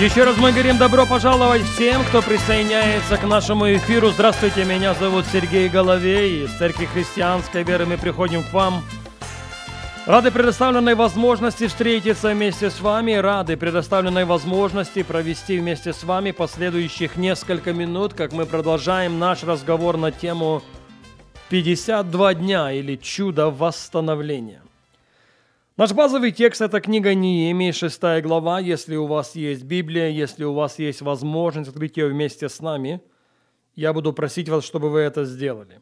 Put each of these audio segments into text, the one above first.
Еще раз мы говорим добро пожаловать всем, кто присоединяется к нашему эфиру. Здравствуйте, меня зовут Сергей Головей. Из Церкви Христианской Веры мы приходим к вам. Рады предоставленной возможности встретиться вместе с вами, рады предоставленной возможности провести вместе с вами последующих несколько минут, как мы продолжаем наш разговор на тему 52 дня или чудо восстановления. Наш базовый текст – это книга Неемии, 6 глава. Если у вас есть Библия, если у вас есть возможность открыть ее вместе с нами, я буду просить вас, чтобы вы это сделали.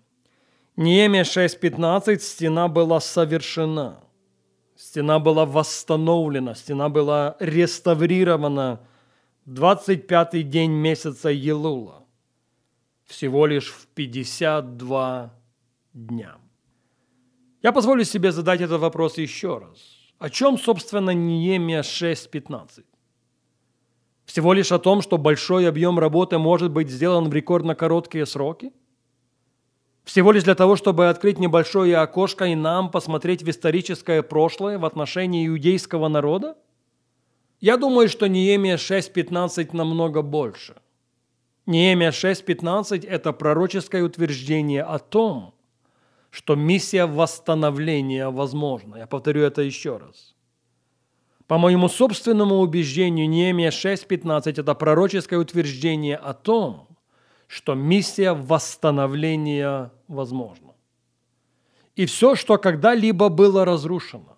Неемия 6.15 «Стена была совершена». Стена была восстановлена, стена была реставрирована 25-й день месяца Елула. Всего лишь в 52 дня. Я позволю себе задать этот вопрос еще раз. О чем, собственно, Неемия 6.15? Всего лишь о том, что большой объем работы может быть сделан в рекордно короткие сроки? Всего лишь для того, чтобы открыть небольшое окошко и нам посмотреть в историческое прошлое в отношении иудейского народа? Я думаю, что Неемия 6.15 намного больше. Неемия 6.15 – это пророческое утверждение о том, что миссия восстановления возможна. Я повторю это еще раз. По моему собственному убеждению, Неемия 6.15 – это пророческое утверждение о том, что миссия восстановления возможна. И все, что когда-либо было разрушено,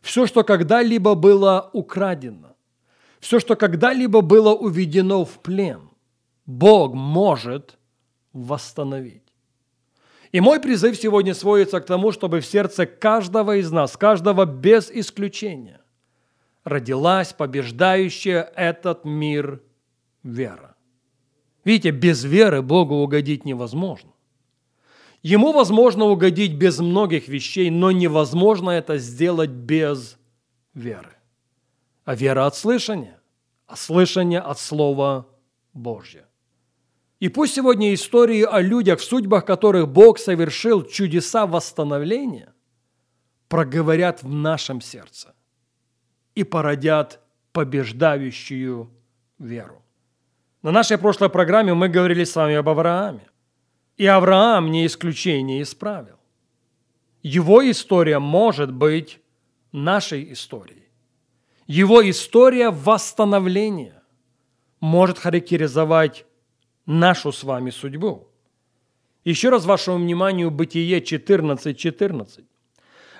все, что когда-либо было украдено, все, что когда-либо было уведено в плен, Бог может восстановить. И мой призыв сегодня сводится к тому, чтобы в сердце каждого из нас, каждого без исключения, родилась побеждающая этот мир вера. Видите, без веры Богу угодить невозможно. Ему возможно угодить без многих вещей, но невозможно это сделать без веры. А вера от слышания, а слышание от Слова Божьего. И пусть сегодня истории о людях, в судьбах которых Бог совершил чудеса восстановления, проговорят в нашем сердце и породят побеждающую веру. На нашей прошлой программе мы говорили с вами об Аврааме. И Авраам не исключение исправил. Его история может быть нашей историей. Его история восстановления может характеризовать нашу с вами судьбу. Еще раз вашему вниманию Бытие 14.14. 14.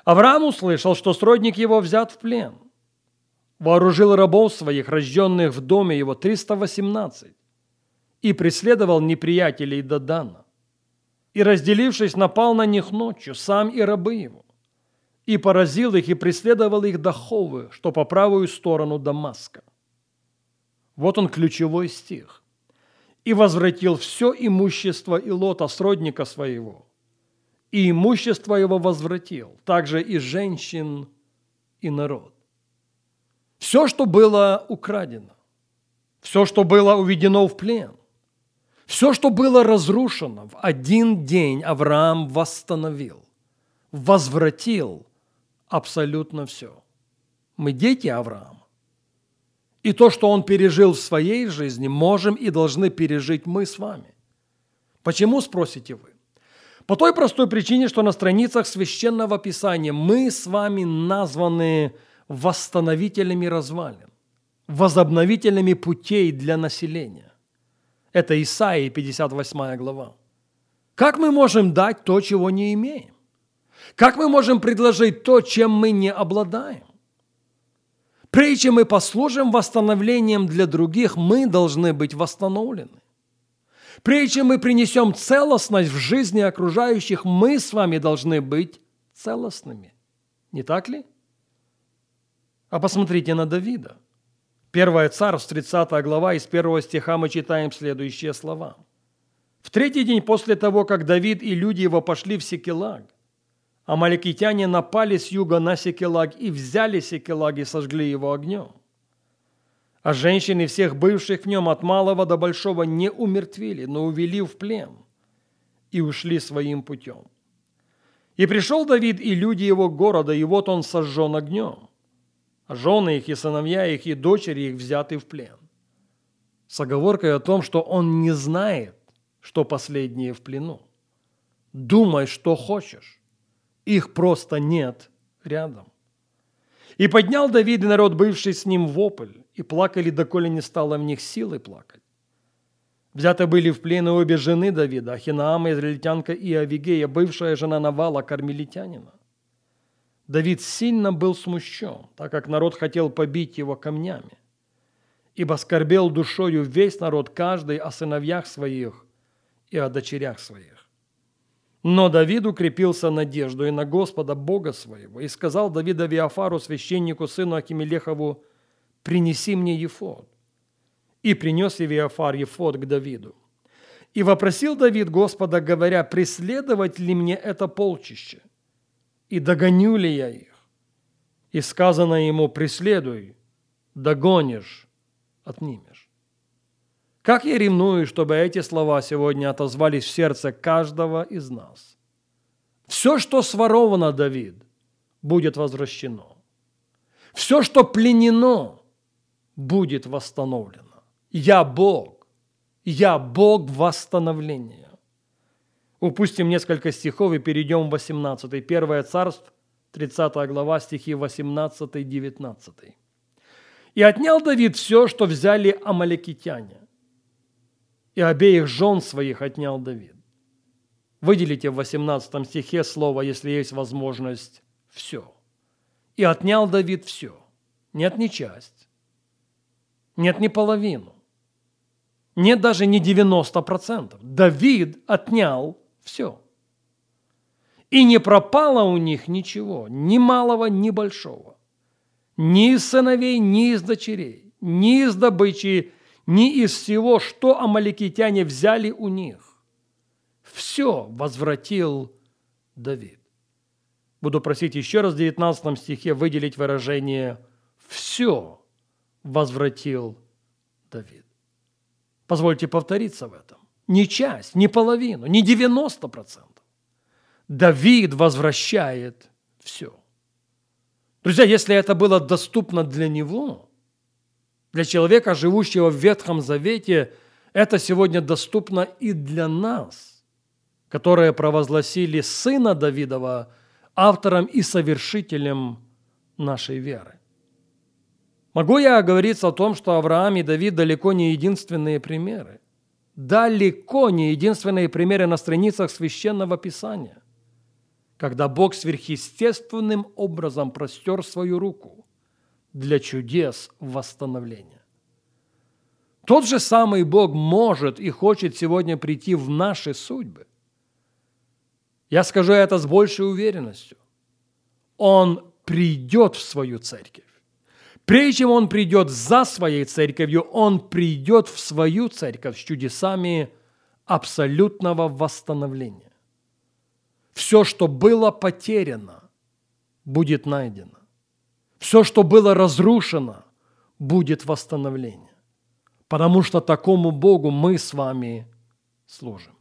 Авраам услышал, что сродник его взят в плен. Вооружил рабов своих, рожденных в доме его, 318, и преследовал неприятелей до Дана. И, разделившись, напал на них ночью, сам и рабы его, и поразил их, и преследовал их до Ховы, что по правую сторону Дамаска. Вот он ключевой стих и возвратил все имущество Илота, сродника своего. И имущество его возвратил, также и женщин, и народ. Все, что было украдено, все, что было уведено в плен, все, что было разрушено, в один день Авраам восстановил, возвратил абсолютно все. Мы дети Авраама. И то, что он пережил в своей жизни, можем и должны пережить мы с вами. Почему, спросите вы? По той простой причине, что на страницах Священного Писания мы с вами названы восстановителями развалин, возобновителями путей для населения. Это Исаия, 58 глава. Как мы можем дать то, чего не имеем? Как мы можем предложить то, чем мы не обладаем? Прежде мы послужим восстановлением для других, мы должны быть восстановлены. Прежде мы принесем целостность в жизни окружающих, мы с вами должны быть целостными. Не так ли? А посмотрите на Давида. Первое царство, 30 глава, из первого стиха мы читаем следующие слова. В третий день после того, как Давид и люди его пошли в Секелаг, Амаликитяне напали с юга на Секелаг и взяли Секелаг и сожгли его огнем. А женщины всех бывших в нем от малого до большого не умертвили, но увели в плен и ушли своим путем. И пришел Давид и люди его города, и вот он сожжен огнем, а жены их и сыновья их и дочери их взяты в плен. С оговоркой о том, что он не знает, что последние в плену. Думай, что хочешь. Их просто нет рядом. И поднял Давид и народ, бывший с ним, вопль, и плакали, доколе не стало в них силы плакать. Взяты были в плен обе жены Давида, Ахинаама, израильтянка и Авигея, бывшая жена Навала, кармелитянина. Давид сильно был смущен, так как народ хотел побить его камнями. Ибо скорбел душою весь народ, каждый о сыновьях своих и о дочерях своих. Но Давид укрепился надеждой на Господа Бога своего и сказал Давида Виафару, священнику, сыну Акимелехову, «Принеси мне Ефод». И принес Виафар Ефод к Давиду. И вопросил Давид Господа, говоря, «Преследовать ли мне это полчище? И догоню ли я их?» И сказано ему, «Преследуй, догонишь, отнимешь». Как я ревную, чтобы эти слова сегодня отозвались в сердце каждого из нас. Все, что своровано, Давид, будет возвращено. Все, что пленено, будет восстановлено. Я Бог. Я Бог восстановления. Упустим несколько стихов и перейдем в 18. Первое царство, 30 глава, стихи 18-19. «И отнял Давид все, что взяли амаликитяне, и обеих жен своих отнял Давид. Выделите в 18 стихе слово, если есть возможность, все. И отнял Давид все. Нет, не часть. Нет, не половину. Нет, даже не 90%. Давид отнял все. И не пропало у них ничего, ни малого, ни большого. Ни из сыновей, ни из дочерей, ни из добычи, ни из всего, что амаликитяне взяли у них. Все возвратил Давид. Буду просить еще раз в 19 стихе выделить выражение «все возвратил Давид». Позвольте повториться в этом. Не часть, не половину, не 90%. Давид возвращает все. Друзья, если это было доступно для него – для человека, живущего в Ветхом Завете, это сегодня доступно и для нас, которые провозгласили Сына Давидова автором и совершителем нашей веры. Могу я оговориться о том, что Авраам и Давид далеко не единственные примеры. Далеко не единственные примеры на страницах Священного Писания, когда Бог сверхъестественным образом простер свою руку для чудес восстановления. Тот же самый Бог может и хочет сегодня прийти в наши судьбы. Я скажу это с большей уверенностью. Он придет в свою церковь. Прежде чем он придет за своей церковью, он придет в свою церковь с чудесами абсолютного восстановления. Все, что было потеряно, будет найдено. Все, что было разрушено, будет восстановление. Потому что такому Богу мы с вами служим.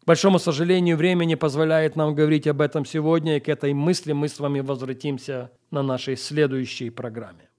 К большому сожалению, время не позволяет нам говорить об этом сегодня, и к этой мысли мы с вами возвратимся на нашей следующей программе.